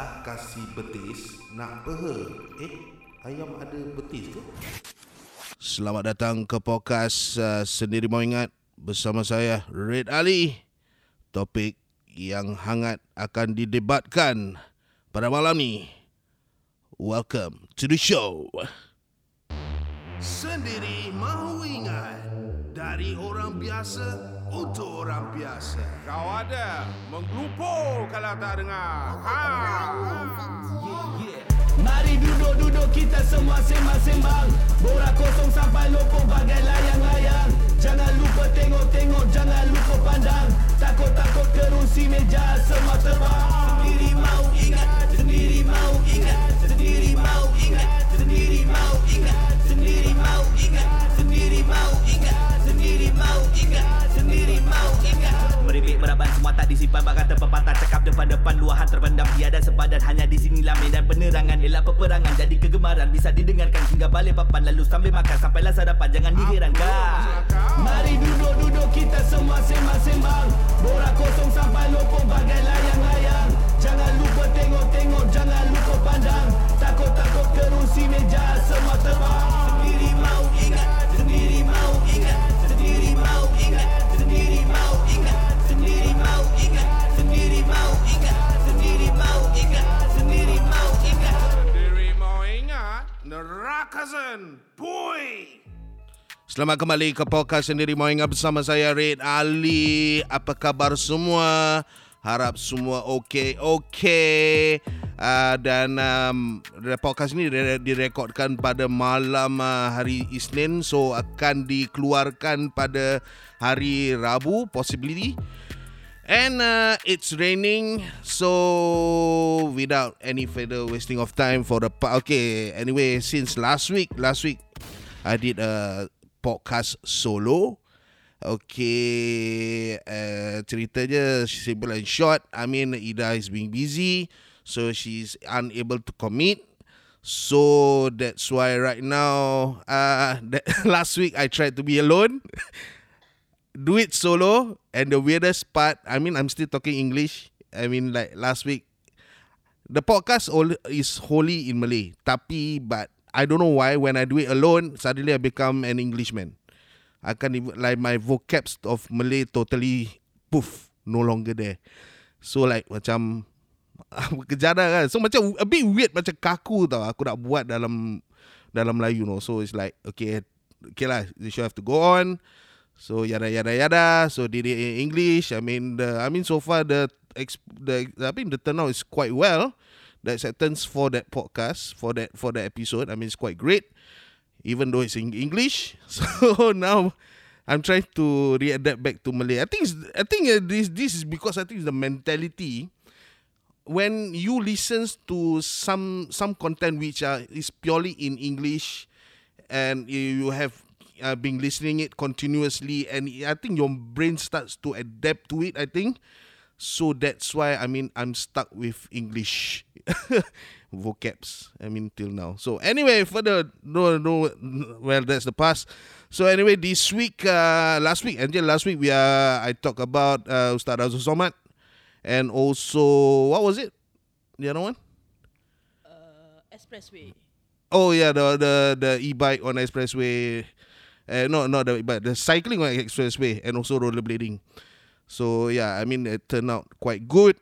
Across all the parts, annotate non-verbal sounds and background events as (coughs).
dah kasih betis nak peha. Eh, ayam ada betis ke? Selamat datang ke podcast uh, Sendiri Mau Ingat bersama saya Red Ali. Topik yang hangat akan didebatkan pada malam ni. Welcome to the show. Sendiri mahu ingat dari orang biasa untuk orang biasa. Kau ada menggelupur kalau tak dengar. Ha. Mari duduk-duduk kita semua sembang-sembang. Borak kosong sampai lopong bagai layang-layang. Jangan lupa tengok-tengok, jangan lupa pandang. Takut-takut kerusi meja semua terbang. Sendiri mau ingat, sendiri mau ingat. Sendiri mau ingat, sendiri mau ingat. Sendiri mau ingat, sendiri mau ingat Sendiri mau ingat, sendiri mau ingat. Meripik meraban semua tak disimpan. Bakal terpepatah cakap depan-depan. Luahan terpendam tiada sepadan. Hanya di sinilah medan penerangan. Elak peperangan jadi kegemaran. Bisa didengarkan hingga balik papan. Lalu sambil makan sampailah sarapan Jangan diherankan Mari duduk-duduk kita semua sembang-sembang. Borak kosong sampai lopong bagai layang-layang Jangan lupa tengok-tengok Jangan lupa pandang. Takut-takut kerusi meja semua terbang. Sendiri mau ingat zen. Pui. Selamat kembali ke podcast Sendiri Mau Ingat bersama saya Red Ali. Apa khabar semua? Harap semua okey okey. Uh, dan um, podcast ini dire- direkodkan pada malam uh, hari Isnin so akan dikeluarkan pada hari Rabu possibly. And uh, it's raining, so without any further wasting of time for the okay. Anyway, since last week, last week I did a podcast solo. Okay, uh, ceritanya simple and short. I mean, Ida is being busy, so she's unable to commit. So that's why right now, uh, (laughs) that last week I tried to be alone. (laughs) do it solo and the weirdest part i mean i'm still talking english. I mean like last week the podcast is wholly in malay. Tapi but i don't know why when i do it alone suddenly i become an englishman. I can't even like my vocabs of malay totally poof no longer there. So like macam (laughs) kejada kan. So macam a bit weird macam kaku tau aku nak buat dalam dalam Melayu no so it's like okay okay lah the show have to go on So yada yada yada. So did it in English. I mean the I mean so far the ex, the I mean the turnout is quite well. The acceptance for that podcast for that for that episode. I mean it's quite great. Even though it's in English. (laughs) So now I'm trying to readapt back to Malay. I think I think uh, this this is because I think the mentality when you listen to some some content which are is purely in English and you have uh, been listening it continuously and I think your brain starts to adapt to it I think. So that's why I mean I'm stuck with English (laughs) vocabs I mean till now. So anyway further no no well that's the past. So anyway this week uh, last week until last week we are I talk about uh, Ustaz Razul Somad and also what was it? The other one? Uh, expressway. Oh yeah, the the the e-bike on expressway. Uh, no, not the but the cycling on expressway and also rollerblading. So yeah, I mean it turned out quite good.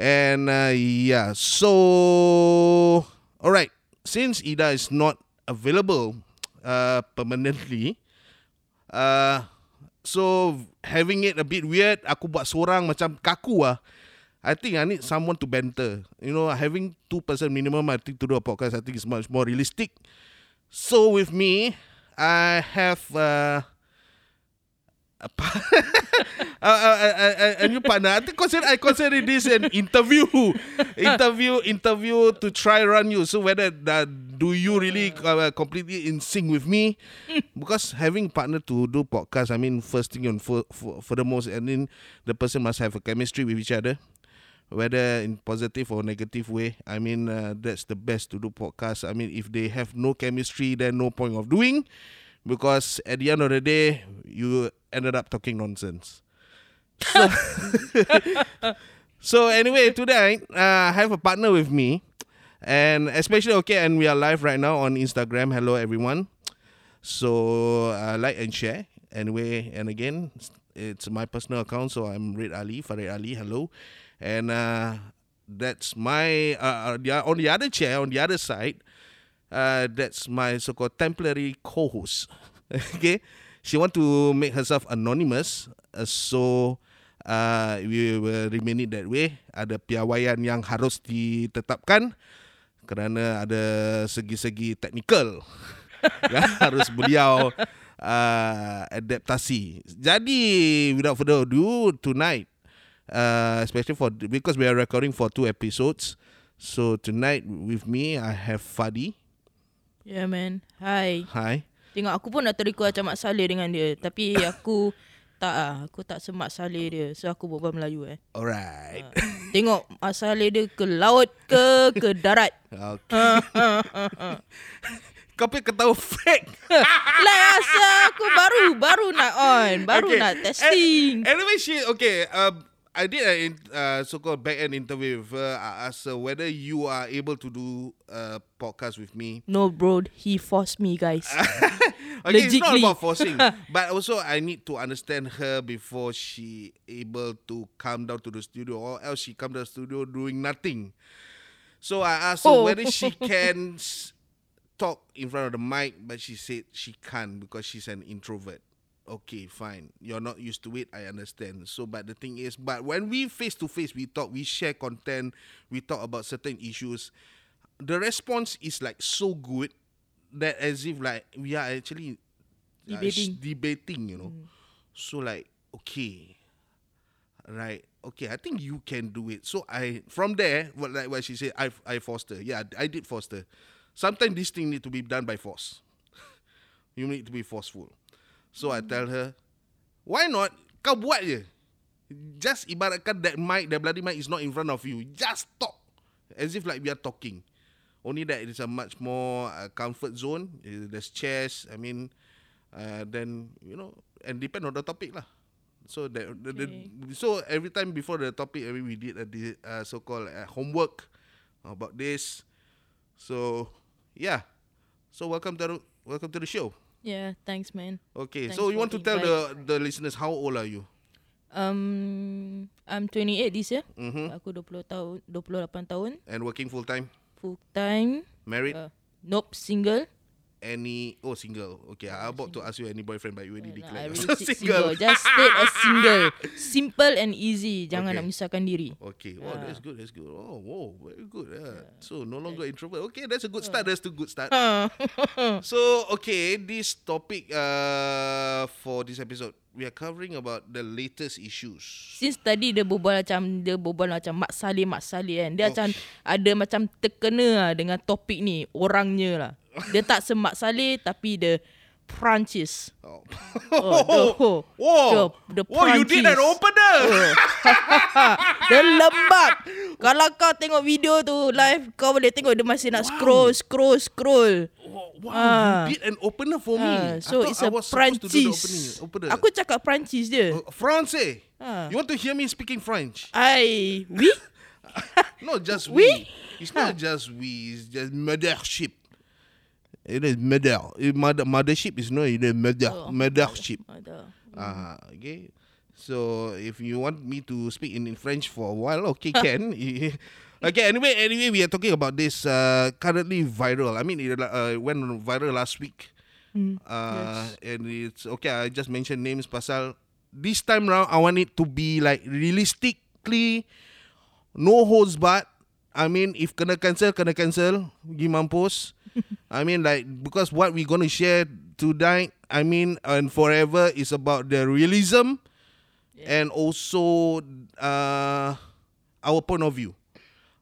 And uh, yeah, so all right, since Ida is not available uh, permanently, uh, so having it a bit weird, aku buat seorang macam kaku ah. I think I need someone to banter. You know, having two person minimum, I think to do a podcast, I think is much more realistic. So with me, I have uh, (laughs) a, a, a, a, a, a new partner. I think consider I consider this an interview, (laughs) interview, interview to try run you. So whether that do you really uh, completely in sync with me? (laughs) Because having partner to do podcast, I mean, first thing and for, for, for the most, and then the person must have a chemistry with each other. Whether in positive or negative way, I mean uh, that's the best to do podcast. I mean if they have no chemistry, then no point of doing, because at the end of the day, you ended up talking nonsense. So, (laughs) So anyway, today uh, I have a partner with me, and especially okay, and we are live right now on Instagram. Hello everyone. So uh, like and share. Anyway, and again, it's my personal account, so I'm Red Ali, Farid Ali. Hello, and uh, that's my uh, uh, on the other chair on the other side. Uh, that's my so-called temporary co-host. (laughs) okay, she want to make herself anonymous, uh, so uh, we will remain it that way. Ada piawaian yang harus ditetapkan kerana ada segi-segi teknikal (laughs) yang harus beliau uh, adaptasi. Jadi without further ado, tonight, uh, especially for because we are recording for two episodes, so tonight with me I have Fadi. Yeah man. Hi. Hi. Tengok aku pun nak terikut macam Mak Saleh dengan dia. Tapi (laughs) aku tak ah, aku tak semak Saleh dia. So aku berbual Melayu eh. Alright. (laughs) Tengok Mak Saleh dia ke laut ke ke darat. Okay. (laughs) Kau pun ketawa fake. Lah asal aku baru baru nak on, baru Okay. nak testing. Anyway, she okay. Um, I did a uh, so-called back-end interview with her. I asked her whether you are able to do a podcast with me. No bro, he forced me guys. (laughs) Okay, it's not about forcing, (laughs) but also I need to understand her before she able to come down to the studio, or else she come to the studio doing nothing. So I asked her Oh. whether she (laughs) can talk in front of the mic, but she said she can't because she's an introvert. Okay, fine. You're not used to it. I understand. So, but the thing is, but when we face to face, we talk, we share content, we talk about certain issues. The response is like so good that as if like we are actually uh, Debating. debating, you know. So like, okay, right, okay, I think you can do it. So I from there, what like what she said, I I her. Yeah, I did force her. Sometimes this thing need to be done by force. (laughs) you need to be forceful. So I tell her, why not? Kau buat je. Just ibaratkan that mic, that bloody mic is not in front of you. Just talk. As if like we are talking. Only that it is a much more uh, comfort zone. There's chairs. I mean, uh, then, you know, and depend on the topic lah. So that the, the, so every time before the topic, I mean, we did a uh, so-called uh, homework about this. So yeah, so welcome to the, welcome to the show. Yeah, thanks man. Okay, Thanks so you want to tell the the listeners how old are you? Um I'm 28 this year. Mm-hmm. Aku 20 tahun 28 tahun And working full time, full time. married, Uh, nope, single. Any oh single. Okay, I about to ask you any boyfriend, but you already declared I yourself really si- single. Just state as single. (laughs) Simple and easy. Jangan Okay. nak menyusahkan diri. Okay, oh that's Ah. good, that's good. Oh, whoa, very good. Yeah. So no longer introvert. Okay, that's a good start. That's a good start. (laughs) so okay, this topic uh for this episode, we are covering about the latest issues. Since tadi dia berbual macam dia berbual macam Mak Saleh Mak Saleh kan. Dia Oh. macam ada macam terkena lah dengan topik ni orangnya lah. Dia tak semak Saleh tapi the Prancis. Oh, Oh, the, (laughs) oh, the, the whoa, you did an opener. (laughs) Dia lembab. Kalau kau tengok video tu live, kau boleh tengok dia masih nak scroll, scroll, scroll. Wow, wow Ah. you did an opener for me. Ah, I so it's a the opening, opener. Aku cakap Prancis je. Uh, France. Ah. You want to hear me speaking French? I we (laughs) Not just We? we. It's not just we. It's just mothership. It is mother. It mother mothership is no. It is mother Oh, mothership. ada. Ah, okay. So if you want me to speak in, in French for a while, okay, (laughs) can. (laughs) okay. Anyway, anyway, we are talking about this uh, currently viral. I mean, it uh, went viral last week. Uh, and it's okay. I just mentioned names, pasal. This time round, I want it to be like realistically, no holds barred. I mean, if kena cancel, kena cancel. Pergi mampus. I mean, like because what we gonna share tonight, I mean, and forever is about the realism, and also uh, our point of view.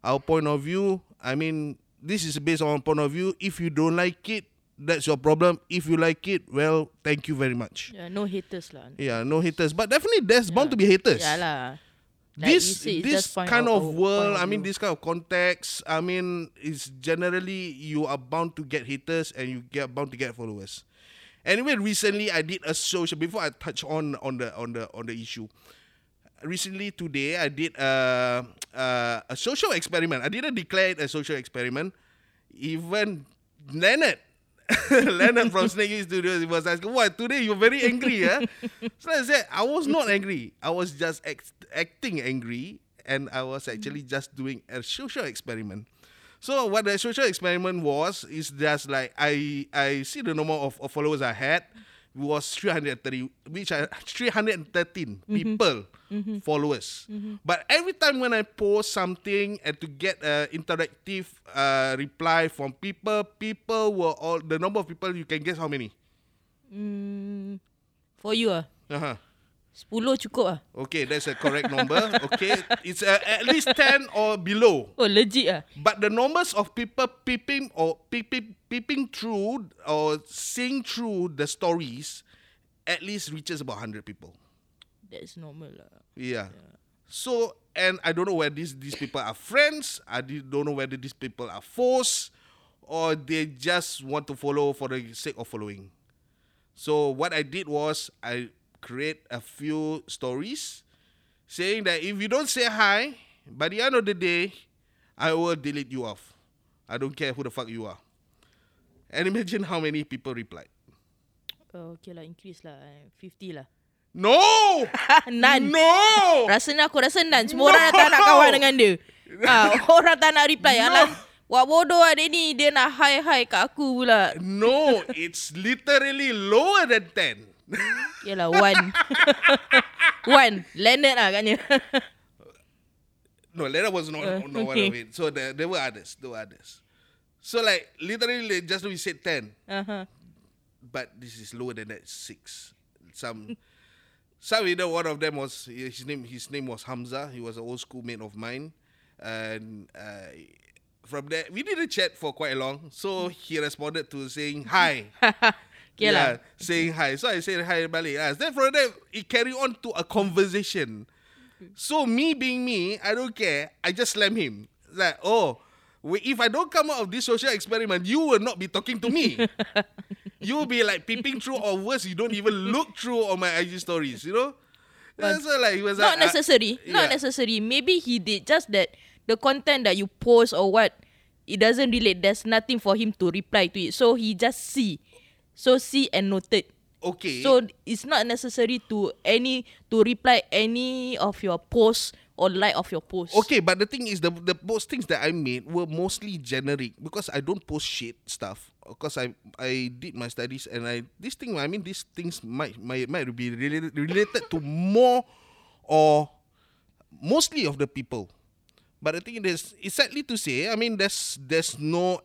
Our point of view. I mean, this is based on point of view. If you don't like it, that's your problem. If you like it, well, thank you very much. Yeah, no haters lah. Yeah, no haters, but definitely there's bound to be haters Yeah lah. Like this it's this kind of- of world, I mean, this kind of context, I mean, is generally you are bound to get haters and you get bound to get followers. Anyway, recently I did a social before I touch on on the on the on the issue. recently today I did a uh, a social experiment. I didn't declare it a social experiment. Even Leonard, (laughs) Leonard from Snake Studios, was asking, "What today? You're very angry, yeah?" (laughs) so I said, "I was not angry. I was just act- acting angry, and I was actually just doing a social experiment." So what the social experiment was is just like I I see the number of, of followers I had was 330 which I 313 people followers. But every time when I post something and to get a interactive uh, reply from people, people were all the number of people you can guess how many? Mm, for you ah, Uh-huh. 10 cukup ah. Okay, that's a correct number. Okay, it's uh, at least 10 or below. Oh legit ah. But the numbers of people peeping or peeping, peeping through or seeing through the stories at least reaches about 100 people. That's normal lah. Yeah. So, and I don't know whether these, these people are friends. I don't know whether these people are forced or they just want to follow for the sake of following. So, what I did was I create a few stories saying that if you don't say hi, by the end of the day, I will delete you off. I don't care who the fuck you are. And imagine how many people replied. Oh, okay lah, increase lah. eh, 50 lah. No! (laughs) Nan. No! Rasanya aku rasa Nan. Semua orang dah tak nak kawan dengan dia. Ha, (laughs) orang tak nak reply. No. Alah, Wah bodoh lah dia ni. Dia nak hi-hi kat aku pula. No, it's literally lower than 10. (laughs) Yalah, one. (laughs) one. Leonard lah katnya. (laughs) no, Lena was not, Uh, not one okay. of it. So there, there were others. There were others. So like literally like, just we said 10, uh-huh. but this is lower than that, 6. Some some either one of them was his name his name was Hamza. He was an old schoolmate of mine. And uh, from there we didn't chat for quite long. So he responded to saying hi. Okay lah. saying hi. So I said hi balik. Ah, then from there, it carry on to a conversation. So me being me, I don't care. I just slam him. Like, oh, if I don't come out of this social experiment, you will not be talking to me. (laughs) you will be like peeping through, or worse, you don't even look through on my IG stories. You know. Yeah, so like was Not like, uh, necessary. Not yeah. necessary. Maybe he did just that the content that you post or what it doesn't relate. There's nothing for him to reply to it. So he just see. So see and noted. okay. So it's not necessary to any to reply any of your posts or like of your posts. Okay, but the thing is, the the postings that I made were mostly generic because I don't post shit stuff. Because I I did my studies and I this thing I mean these things might might might be related related to more or mostly of the people. But the thing is, it's sadly to say, I mean there's there's no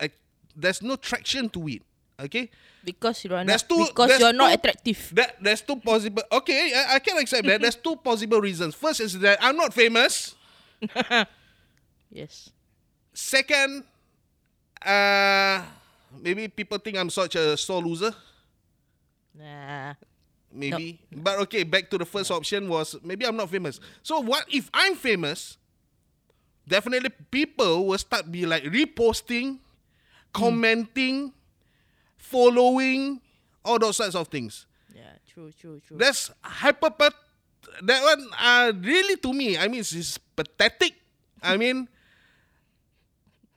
there's no traction to it. Okay, Because you are There's not two- because you are not attractive. that there's two possible. Okay, I, I can accept that. There's two possible reasons. First is that I'm not famous. Yes. Second, uh, maybe people think I'm such a sore loser. Nah. Maybe. But okay, back to the first option was maybe I'm not famous. So what if I'm famous? Definitely people will start be like reposting, commenting, following, all those sorts of things. Yeah, true, true, true. That's hyper. That one, uh, really to me, I mean, it's pathetic. I mean,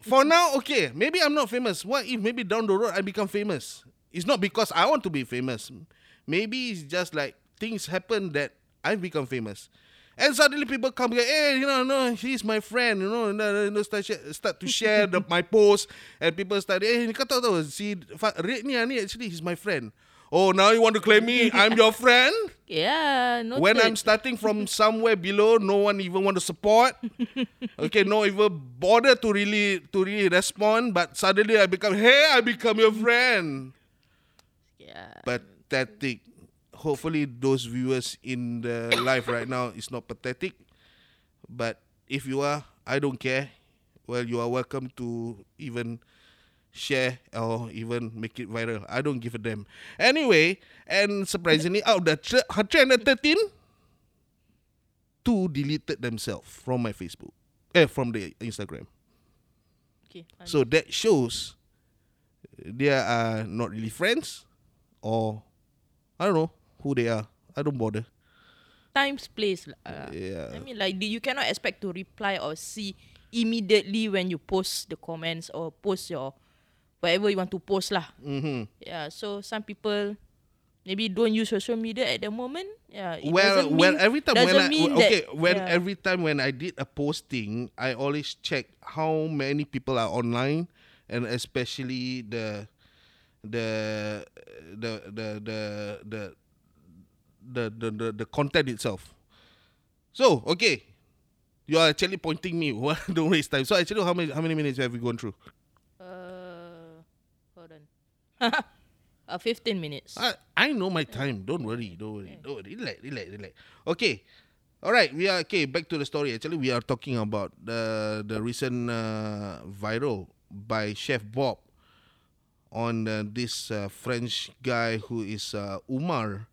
for now, okay, maybe I'm not famous. What if maybe down the road I become famous? It's not because I want to be famous. Maybe it's just like things happen that I've become famous. And suddenly people come like, hey, you know, no, he's my friend, you know, no, no, no, start, share- start to share the, my post, and people start, hey, kau tahu tahu, si Red ni, ah, ni actually he's my friend. Oh, now you want to claim me? I'm your friend? (laughs) yeah, noted. when I'm starting from somewhere below, no one even want to support. (laughs) okay, no even bother to really to really respond. But suddenly I become, hey, I become your friend. yeah. Pathetic. Hopefully those viewers in the live right now is not pathetic. But if you are, I don't care. Well, you are welcome to even share or even make it viral. I don't give a damn. Anyway, and surprisingly, out of the thr- 313, two deleted themselves from my Facebook, eh, from the Instagram. Okay. So that shows they are not really friends, or I don't know who they are. I don't bother. times place. Uh, Yeah. I mean like you cannot expect to reply or see immediately when you post the comments or post your whatever you want to post lah. Mm-hmm. Yeah, so some people maybe don't use social media at the moment. Yeah, it well, well, every time when I okay, that, when yeah. every time when I did a posting, I always check how many people are online, and especially the, the, the, the, the, the, the, the, the, the content itself. So okay, you are actually pointing me. (laughs) Don't waste time. So actually, how many how many minutes have we gone through? Uh, hold on. (laughs) uh, 15 minutes. I, I know my time. Don't worry. Don't worry. Don't worry. Relax, relax, relax. Okay. All right. We are okay. Back to the story. Actually, we are talking about the the recent uh, viral by Chef Bob on uh, this uh, French guy who is uh, Umar.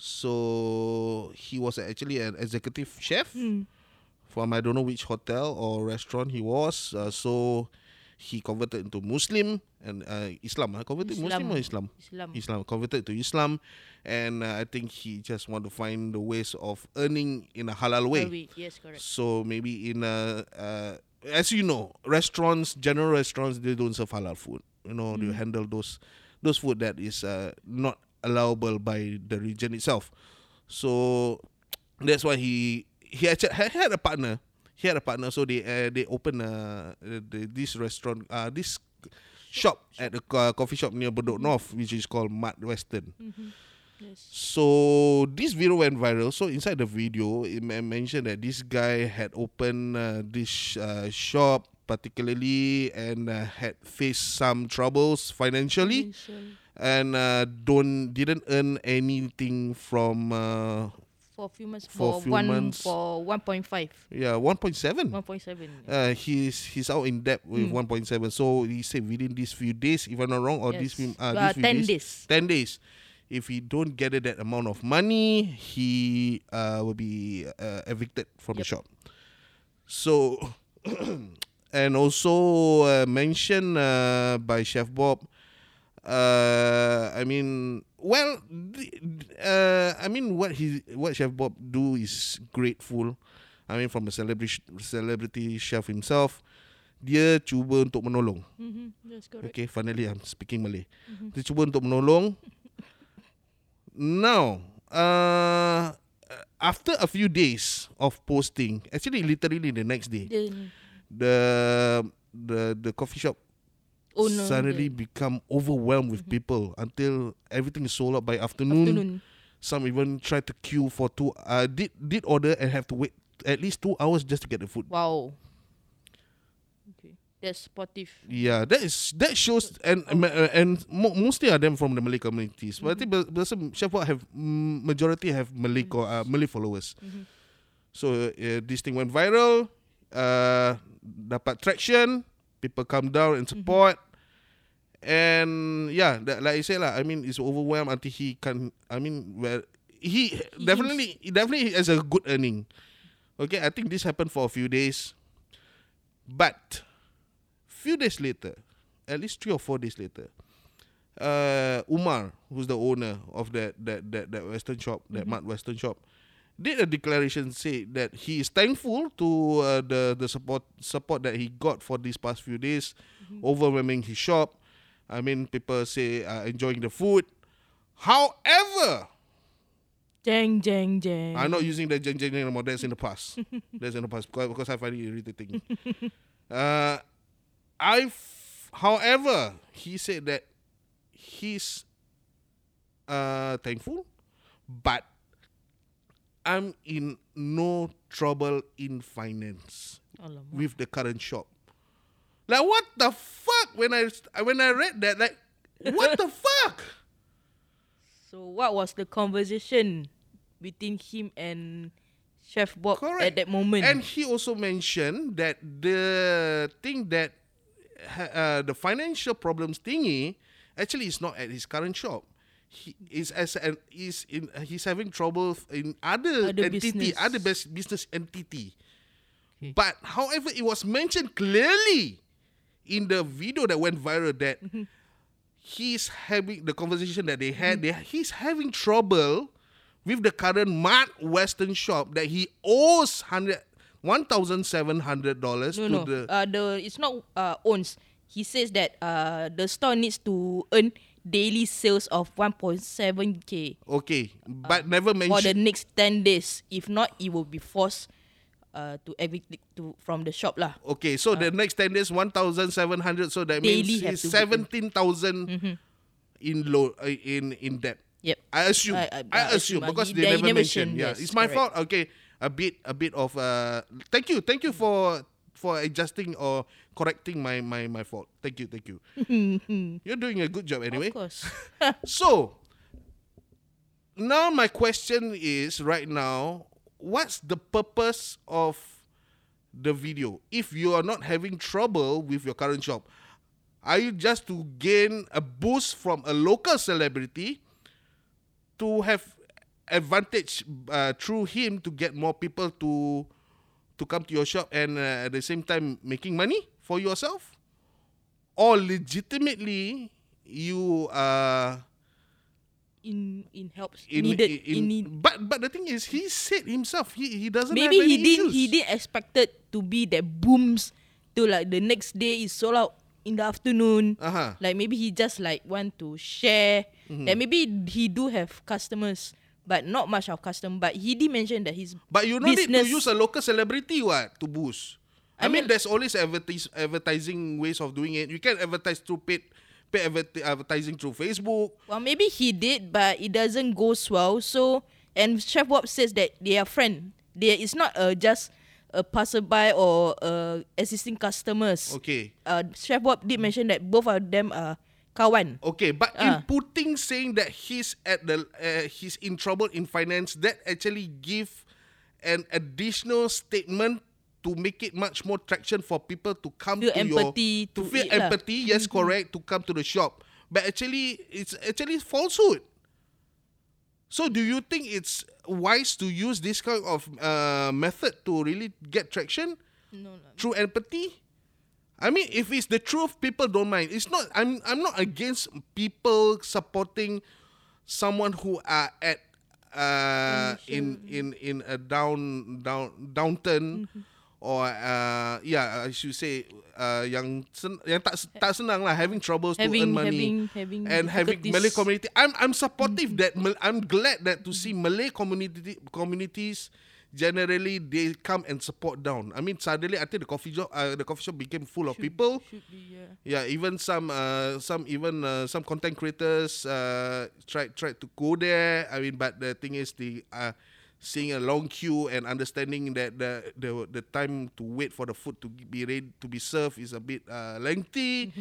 So he was actually an executive chef from I don't know which hotel or restaurant he was. Uh, so he converted into Muslim and uh, Islam. Uh, converted Muslim or Islam? Islam. Islam converted to Islam, and uh, I think he just want to find the ways of earning in a halal way. Halal way, Yes, correct. So maybe in a, uh, as you know, restaurants, general restaurants, they don't serve halal food. You know, they handle those those food that is uh, not allowable by the region itself. So that's why he he actually had, a partner. He had a partner, so they uh, they opened uh, the, this restaurant, uh, this shop at a co- coffee shop near Bedok North, which is called Mud Western. Yes. So this video went viral. So inside the video, it mentioned that this guy had opened uh, this uh, shop particularly and uh, had faced some troubles financially Financial- and uh, don't didn't earn anything from uh, For few months. For For, few one. months. For 1.5. yeah 1.7 1.7. uh, he's he's out in debt with 1.7 so he said within these few days if i'm not wrong or these few, uh, Uh, these few 10 days, days. 10 days if he don't get that amount of money he uh, will be uh, evicted from the Yep. shop so (clears throat) and also uh, mentioned uh, by chef bob uh, i mean well the- uh, i mean what he what chef bob do is grateful i mean from a celebrity celebrity chef himself dia cuba untuk menolong Mm-hmm. That's correct. Okay, finally I'm speaking Malay. Dia cuba untuk menolong. Now, uh, after a few days of posting, actually literally the next day, Then, the the the coffee shop oh no. suddenly the become overwhelmed with people until everything is sold out by afternoon. afternoon. Some even try to queue for two. Uh, did did order and have to wait at least two hours just to get the food. Wow. Okay. That's sportive. Yeah, that is that shows and uh, and mo- mostly are them from the Malay communities. But I think because Chef Wak have mm, majority have Malay co- uh, Malay followers. So uh, this thing went viral. Uh, dapat traction. People come down and support. And yeah, that, like I said lah. I mean, it's overwhelmed until he can. I mean, well, he, definitely, he definitely has a good earning. Okay, I think this happened for a few days, but few days later, at least three or four days later, uh, Umar, who's the owner of that that that, that Western shop, that mud Western shop, did a declaration say that he is thankful to uh, the the support support that he got for these past few days, overwhelming his shop. I mean, people say uh, enjoying the food. However, Jang, jang, jang. I'm not using the jeng jeng jeng anymore. That's in the past. (laughs) That's in the past because, because I find it irritating. (laughs) uh, I, f- however, he said that he's uh, thankful, but I'm in no trouble in finance Alamak. with the current shop. Like what the fuck? When I when I read that, like what the (laughs) fuck? So what was the conversation between him and Chef Bob Correct. at that moment? And he also mentioned that the thing that ha- uh, the financial problems thingy actually is not at his current shop. He is as an is in he's having trouble in other, Other entity, business. other bus- business entity. But however, it was mentioned clearly in the video that went viral that he's having the conversation that they had. They, he's having trouble with the current Mart Western shop that he owes hundred one thousand seven hundred dollars No, to no. the Uh, the it's not uh, owns. He says that uh, the store needs to earn daily sales of 1.7k okay, but never uh, for the next 10 days. If not, it will be forced uh, to evict to from the shop lah. Okay, so the next ten days one thousand seven hundred. So that means he's to be Mm-hmm. seventeen in low uh, in in debt. Yep. I assume. I, I- I- assume assume, uh, because he- they, they never never mentioned. mention, Yeah, yes, it's my correct. fault. Okay, a bit, a bit of. Uh, thank you, thank you for for adjusting or correcting my my my fault. Thank you, thank you. (laughs) You're doing a good job anyway. Of course. (laughs) (laughs) So now my question is right now, what's the purpose of the video? If you are not having trouble with your current job? are you just to gain a boost from a local celebrity to have advantage uh, through him to get more people to to come to your shop and uh, at the same time making money for yourself? Or legitimately you are in in helps in, needed in, in, need. but but the thing is he said himself he, he doesn't Maybe have any he didn't issues. he didn't expected to be that booms to like the next day is sold out in the afternoon. Uh-huh. Like maybe he just like want to share. Mm-hmm. And maybe he do have customers, but not much of custom. But he did mention that his But you don't need to business- use a local celebrity what to boost. I, I mean, mean- there's always advertise, advertising ways of doing it. You can advertise through paid, paid adver- advertising through Facebook. Well, maybe he did, but it doesn't go well. So, and Chef Bob says that they are friend. They it's not uh, just a passerby or uh, existing customers. Okay. Uh, Chef Bob did mention that both of them are kawan. Okay, but in Ah. putting saying that he's at the uh, he's in trouble in finance, that actually give an additional statement to make it much more traction for people to come Feel to empathy your to to feel lah. empathy. Yes, correct. To come to the shop, but actually it's actually falsehood. So, do you think it's wise to use this kind of uh, method to really get traction No, no. through empathy? I mean, if it's the truth, people don't mind. It's not. I'm. I'm not against people supporting someone who are at uh in in in a down down downturn Mm-hmm. or uh yeah I should say uh yang sen, yang tak tak senang lah having troubles to earn Having- money having- having and having. Malay community. I'm I'm supportive that Mal- I'm glad that to see Malay community communities generally they come and support down. I mean suddenly I think the coffee shop uh, the coffee shop became full of people. Should be, yeah. Yeah, even some uh, some even uh, some content creators uh, tried tried to go there. I mean, but the thing is, the uh, seeing a long queue and understanding that the the the time to wait for the food to be ready to be served is a bit uh, lengthy.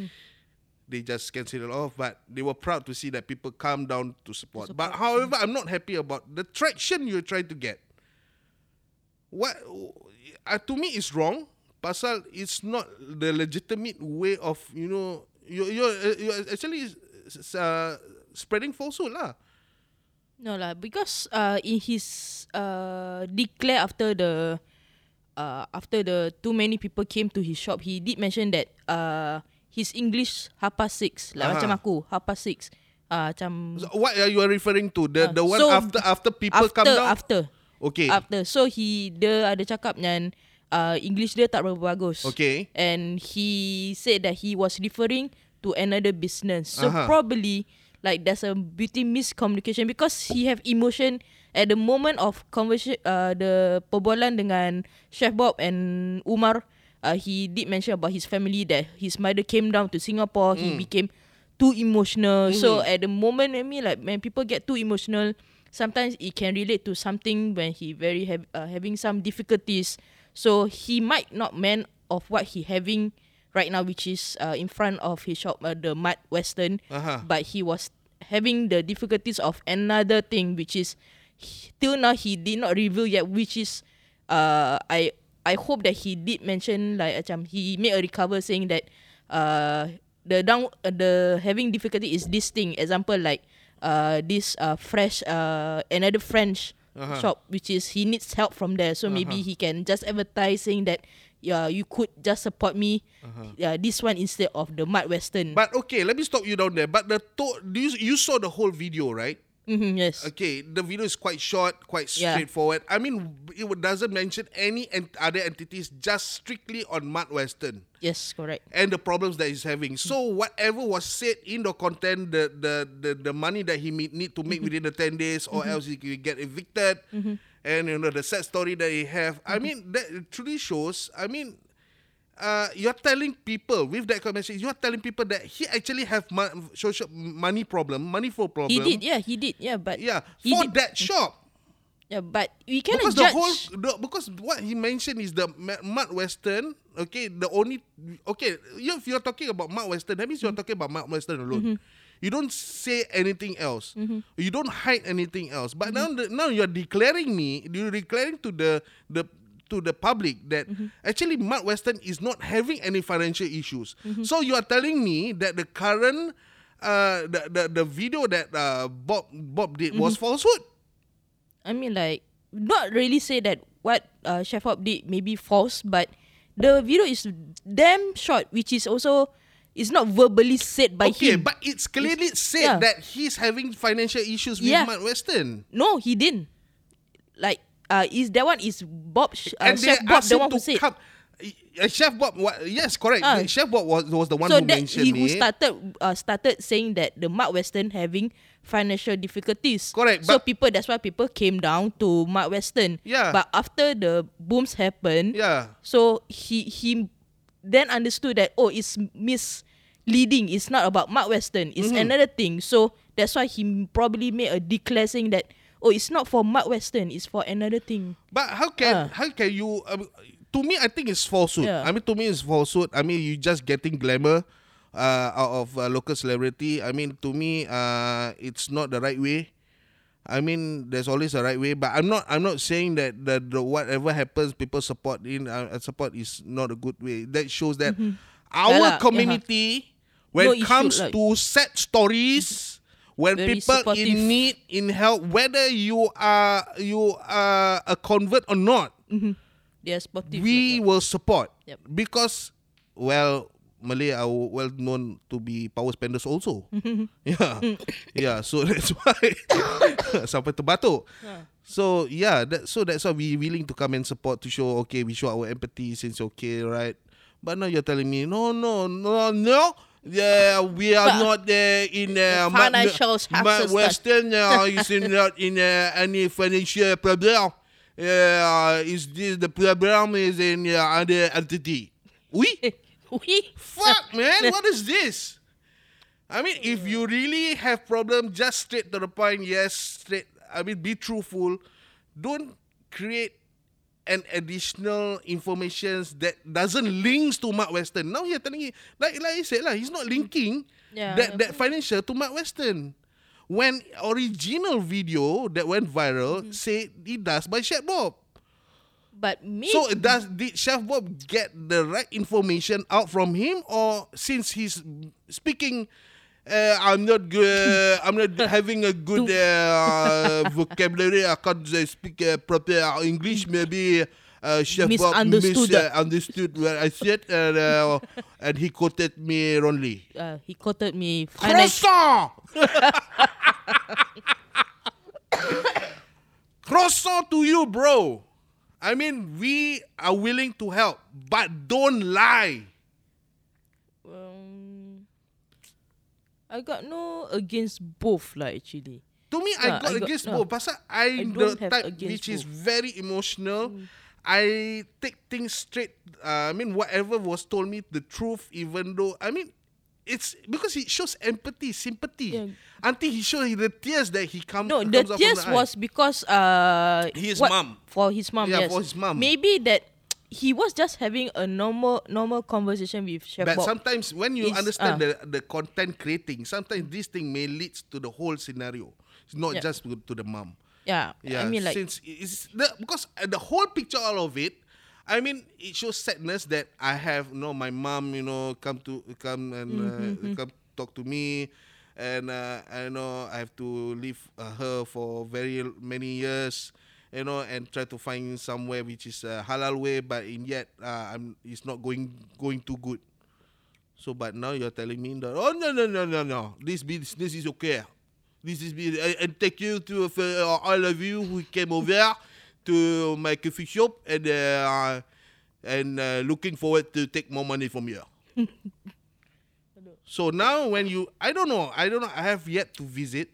They just cancel it off, but they were proud to see that people come down to support. But however, I'm not happy about the traction you're trying to get. What uh, to me is wrong. Pasal it's not the legitimate way of you know you you you actually uh, spreading falsehood lah. No lah, because uh, in his uh, declare after the uh, after the too many people came to his shop, he did mention that uh, his English hapa six, like Aha. macam aku hapa six. Uh, macam So what are you referring to? The Uh, the one so after after people after come down. after Okay. after so he dia ada cakap dengan uh, English dia tak berapa bagus. Okay. And he said that he was referring to another business. So Aha. probably like there's a beauty miscommunication because he have emotion at the moment of conversation uh, the perbualan dengan Chef Bob and Umar uh, he did mention about his family that his mother came down to Singapore he became too emotional so at the moment I mean like when people get too emotional sometimes it can relate to something when he very have uh, having some difficulties. So he might not man of what he having right now which is uh, in front of his shop uh, the Mud Western. Aha. but he was having the difficulties of another thing which is he- till now he did not reveal yet which is uh I I hope that he did mention like macam he made a recover saying that uh the down uh, the having difficulty is this thing. Example like uh this uh fresh uh another French Uh-huh. shop which is he needs help from there so maybe he can just advertise saying that yeah you could just support me yeah this one instead of the Mud Western But okay, let me stop you down there. But the to- do you you saw the whole video, right? Mhm, yes. Okay, the video is quite short, quite Yeah. straightforward. I mean, it doesn't mention any ent- other entities, just strictly on Mud Western Yes, correct. and the problems that he's having. So whatever was said in the content, the the the, the money that he may need to make within the ten days, or else he will get evicted, and you know the sad story that he have. I mean, that truly shows. I mean. Uh, you're telling people with that message, you're telling people that he actually have mo- social money problem, money flow problem. He did, yeah, he did, yeah, but Yeah, for did, that shop. yeah, but we cannot Because judge. the whole, the, because what he mentioned is the Ma- Mud Western. Okay, the only okay. If you're talking about Mud Western, that means you're talking about Mud Western alone. You don't say anything else. You don't hide anything else. But now, the, now you're declaring me. You're declaring to the the to the public that actually Mud Western is not having any financial issues. So you are telling me that the current uh the the, the video that uh, Bob Bob did was falsehood. I mean, like, not really say that what uh, Chef Hop did may be false, but the video is damn short, which is also is not verbally said by okay, him. but it's clearly It's- said yeah. that he's having financial issues with Yeah. Mount Western. no, he didn't. Like, uh, is that one is Bob uh, and Chef Bob the one who said. come. Uh, Chef Bob, what, yes, correct. Ah. Chef Bob was, was the one so who that mentioned he who it. started uh, started saying that the Mark Western having financial difficulties. Correct, So people that's why people came down to Mark Western. Yeah. But after the booms happened, yeah. So he he then understood that oh it's misleading. It's not about Mark Western. It's Mm-hmm. another thing. So that's why he probably made a declare saying that oh it's not for Mark Western. It's for another thing. But how can Ah. how can you? Um, to me, I think it's falsehood. Yeah. I mean, to me, it's falsehood. I mean, you just getting glamour uh, out of a local celebrity. I mean, to me, uh, it's not the right way. I mean, there's always a right way, but I'm not. I'm not saying that the, the whatever happens, people support in uh, support is not a good way. That shows that Yeah our lah, community, when No it comes like- to sad stories, when Very people supportive. in need, in help, whether you are you are a convert or not, They are sportive. we like will support Yep. because well Malay are well known to be power spenders also. (laughs) yeah, yeah. So (laughs) that's why (coughs) sampai terbatuk. So yeah, that so that's why we willing to come and support to show okay we show our empathy since okay right. But now you're telling me no no no no. Yeah, we are But- not there in uh, have Ma- start. Western uh, (laughs) is not in uh, any financial problem. Uh, is this the problem is in uh, other entity? We (laughs) we fuck (laughs) man, what is this? I mean, if you really have problem, just straight to the point. Yes, straight. I mean, be truthful. Don't create an additional informations that doesn't links to Mark Western. Now you're telling me, like like I said lah, he's not linking Yeah. that that financial to Mark Western. When original video that went viral said it does by Chef Bob. but me So does did Chef Bob get the right information out from him, or since he's speaking, uh, I'm not good, I'm not having a good uh, (laughs) vocabulary. I can't uh, speak uh, proper English. Maybe uh, Chef Bob Misunderstood. uh, understood what I said, and uh, and he quoted me wrongly. uh, he quoted me Croissant. (laughs) Croissant to you, bro. I mean, we are willing to help, but don't lie. um, I got no against both lah actually. To me, I Yeah, got I got- against no. both. Pasal I, I the type which is both. Mm. very emotional. I take things straight. Uh, I mean, whatever was told me, the truth, even though I mean, it's because it shows empathy, sympathy. Yeah. Until he shows the tears that he come, No, comes the from tears the eye. was because uh His what- mum. for his mom. Yeah, yes. for his mum. Maybe that he was just having a normal normal conversation with Chef But Bob. sometimes when you It's, understand ah. the the content creating, sometimes this thing may lead to the whole scenario. It's not Yeah. just to, to the mom. yeah, Yeah, I mean like since it's the, because uh, the whole picture all of it, I mean it shows sadness that I have you know my mom you know come to come and Mm-hmm, uh, come talk to me, and uh, I know I have to leave uh, her for very many years. You know, and try to find somewhere which is a halal way, but in yet uh, I'm it's not going going too good. So, but now you're telling me that oh no no no no no this business is okay. This is me. And, and thank you to uh, all of you who came over to my coffee shop and uh, and uh, looking forward to take more money from you. (laughs) so now when you, I don't know, I don't know. I have yet to visit.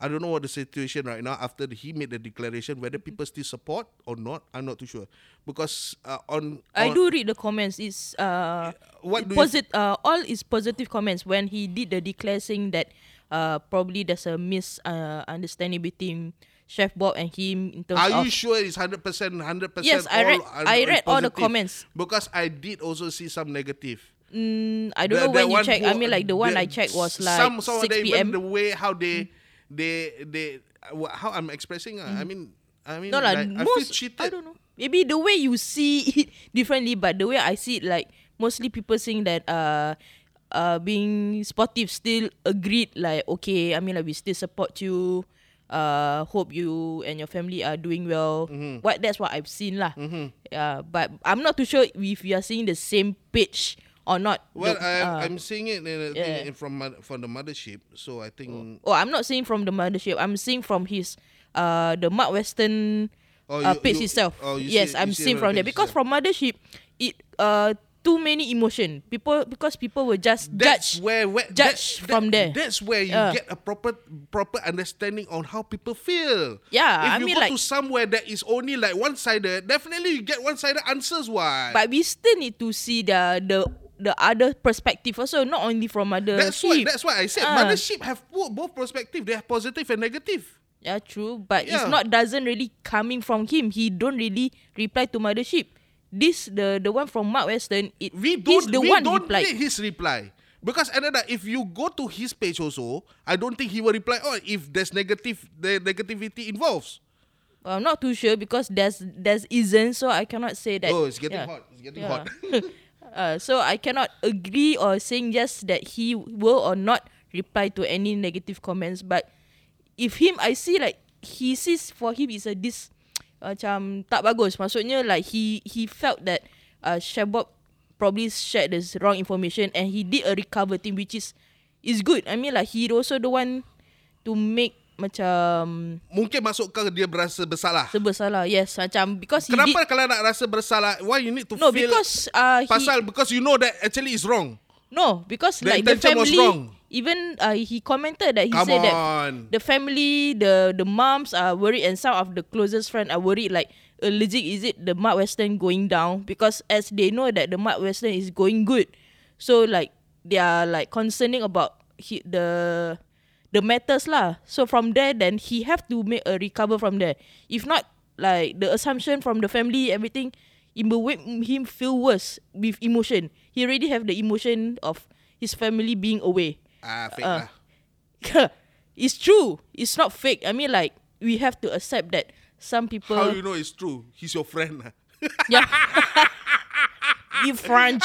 I don't know what the situation right now after the, he made the declaration whether people still support or not. I'm not too sure because uh, on, I do read the comments. It's uh, What posit- uh all is positive comments when he did the declare saying that uh probably there's a misunderstanding uh, between Chef Bob and him in terms Are of you sure it's hundred percent, hundred percent? Yes, I read- I read all the comments. because I did also see some negative. Mm, I don't The- know when you check. I mean, like the one the- I checked was like some, some of six them, even p.m. the way how they, they, they, uh, how I'm expressing. uh, I mean, I mean, Mm. No lah, like, I feel most cheated. I don't know. Maybe the way you see (laughs) it differently, but the way I see it, like mostly people saying that uh, uh, being sportive still agreed. Like okay, I mean, like we still support you. Uh, hope you and your family are doing well. Mm-hmm. What that's what I've seen lah. Yeah, but I'm not too sure if we are seeing the same page or not. Well, The- I'm, uh, I'm seeing it in yeah. in from from the mothership, so I think. Oh, I'm not seeing from the mothership. I'm seeing from his uh the Mark Western Oh, uh, page you- itself. oh, you yes, see- I'm see seeing from there because itself. from mothership it uh too many emotion. People because people will just That's judge where, where judge that- from that- there. That's where you Yeah. get a proper proper understanding on how people feel. Yeah, if I you mean, go like- to somewhere that is only like one sided, definitely you get one sided answers. Why? but we still need to see the the the other perspective also, not only from other that's why that's why I said Ah. mothership have both, perspective. They have positive and negative. Yeah, true. But it's not doesn't really coming from him. He don't really reply to mothership. This the the one from Mark Western. It We don't the we one don't replied. need his reply. Because another, if you go to his page also, I don't think he will reply. Oh, if there's negative, the negativity involves. Well, I'm not too sure because there's there's isn't, so I cannot say that. Oh, it's getting yeah. hot. It's getting Yeah. hot. (laughs) (laughs) uh, so I cannot agree or saying yes that he will or not reply to any negative comments. But if him, I see like he sees for him is a this (tsk) macam tak bagus. Maksudnya like he he felt that uh, Shabab probably shared this wrong information and he did a recover thing which is is good. I mean like he also the one to make macam Mungkin masuk ke dia berasa bersalah. serba salah. Yes, macam because he Kenapa did kalau nak rasa bersalah? Why you need to No, feel because uh, he, pasal because you know that actually is wrong. No, because The like the intention was family, wrong. even uh, he commented that he Come said that on. the family, the the moms are worried, and some of the closest friends are worried. Like, uh, legit, is it the Mark Western going down? Because as they know that the Mark Western is going good, so like they are like concerning about he, the the matters lah. So from there, then he have to make a recover from there. If not, like the assumption from the family, everything, it will make him feel worse with emotion. He already have the emotion of his family being away. Ah, fake Uh, lah. (laughs) it's true. It's not fake. I mean, like we have to accept that some people. How you know it's true? He's your friend. lah. (laughs) Yeah. (laughs) you French.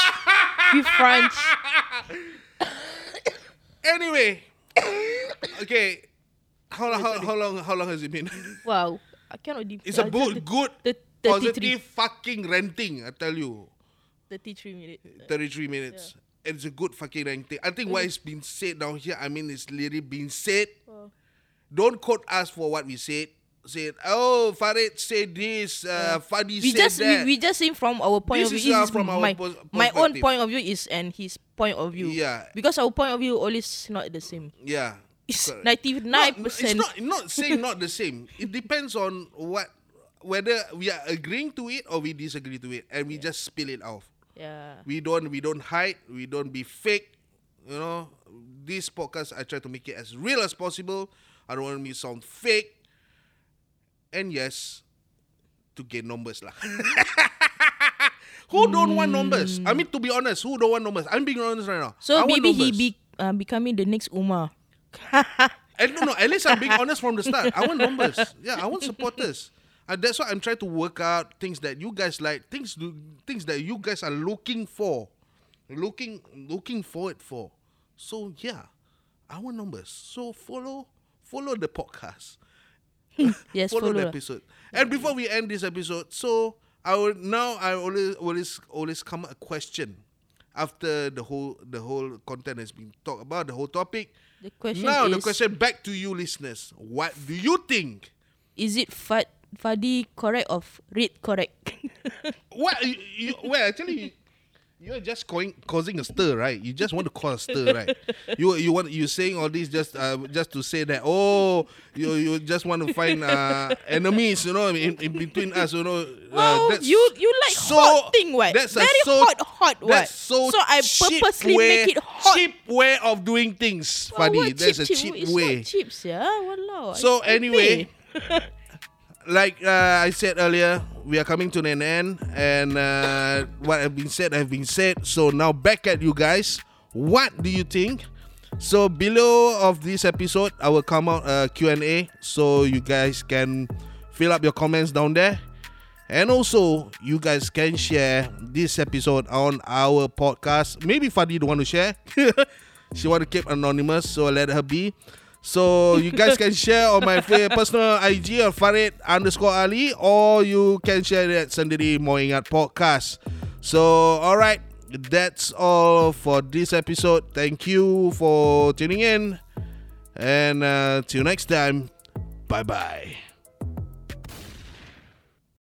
You French. Anyway, okay. How, long- how, how long how long has it been? (laughs) Wow. I cannot. Def- It's a uh, good, good, the- 33. positive fucking ranting. I tell you, 33 minutes. thirty-three minutes. It's a good fucking ranting. I think what is being said down here. I mean, it's literally being said. Don't quote us for what we said. Said, oh, Farid said this. Uh, Fadi we said just that. we, we just saying from our point This of view. uh, This is from our my, pos- my own point of view is and his point of view. Yeah. Because our point of view always not the same. yeah. It's ninety nine No, It's not not saying not the same. It depends on what whether we are agreeing to it or we disagree to it, and we just spill it off. Yeah. We don't we don't hide. We don't be fake. You know, this podcast I try to make it as real as possible. I don't want me to sound fake. And yes, to get numbers lah. (laughs) who don't want numbers? I mean, to be honest, who don't want numbers? I'm being honest right now. I So want maybe he be uh, becoming the next Umar. And (laughs) eh, no, no, at least I'm being honest from the start. I want numbers. Yeah, I want supporters. And that's why I'm trying to work out things that you guys like, things things that you guys are looking for, looking looking forward for. So yeah, I want numbers. So follow follow the podcast. (laughs) Yes, (laughs) follow, the follow. episode. And before we end this episode, so I will now I always always always come a question. After the whole the whole content has been talked about, the whole topic. The question now is, the question back to you listeners. What do you think? is it Fad, Fadi correct or Reed correct? (laughs) What you, you, well actually you're just going, causing a stir, right? You just want to cause a stir, right? (laughs) You you want you saying all this just uh, just to say that oh you you just want to find uh, (laughs) enemies, you know, in, in between us, you know. Well, uh, that's you you like hot thing, what? That's a Very so, hot, hot, what? That's so So I purposely way, make it hot. Cheap way of doing things, Well, Fadi. That's a cheap, cheap way. cheap, yeah. Walao. I- So anyway. (laughs) like uh, I said earlier, we are coming to an end, and uh, what have been said have been said. So now back at you guys. What do you think? So below of this episode, I will come out a Q&A, so you guys can fill up your comments down there. And also, you guys can share this episode on our podcast. Maybe Fadi don't want to share. (laughs) she want to keep anonymous, so let her be. So you guys can share on my personal IG of Farid underscore Ali, or you can share it at Sendiri Moingat Podcast. So alright, that's all for this episode. Thank you for tuning in, and uh, till next time. Bye bye.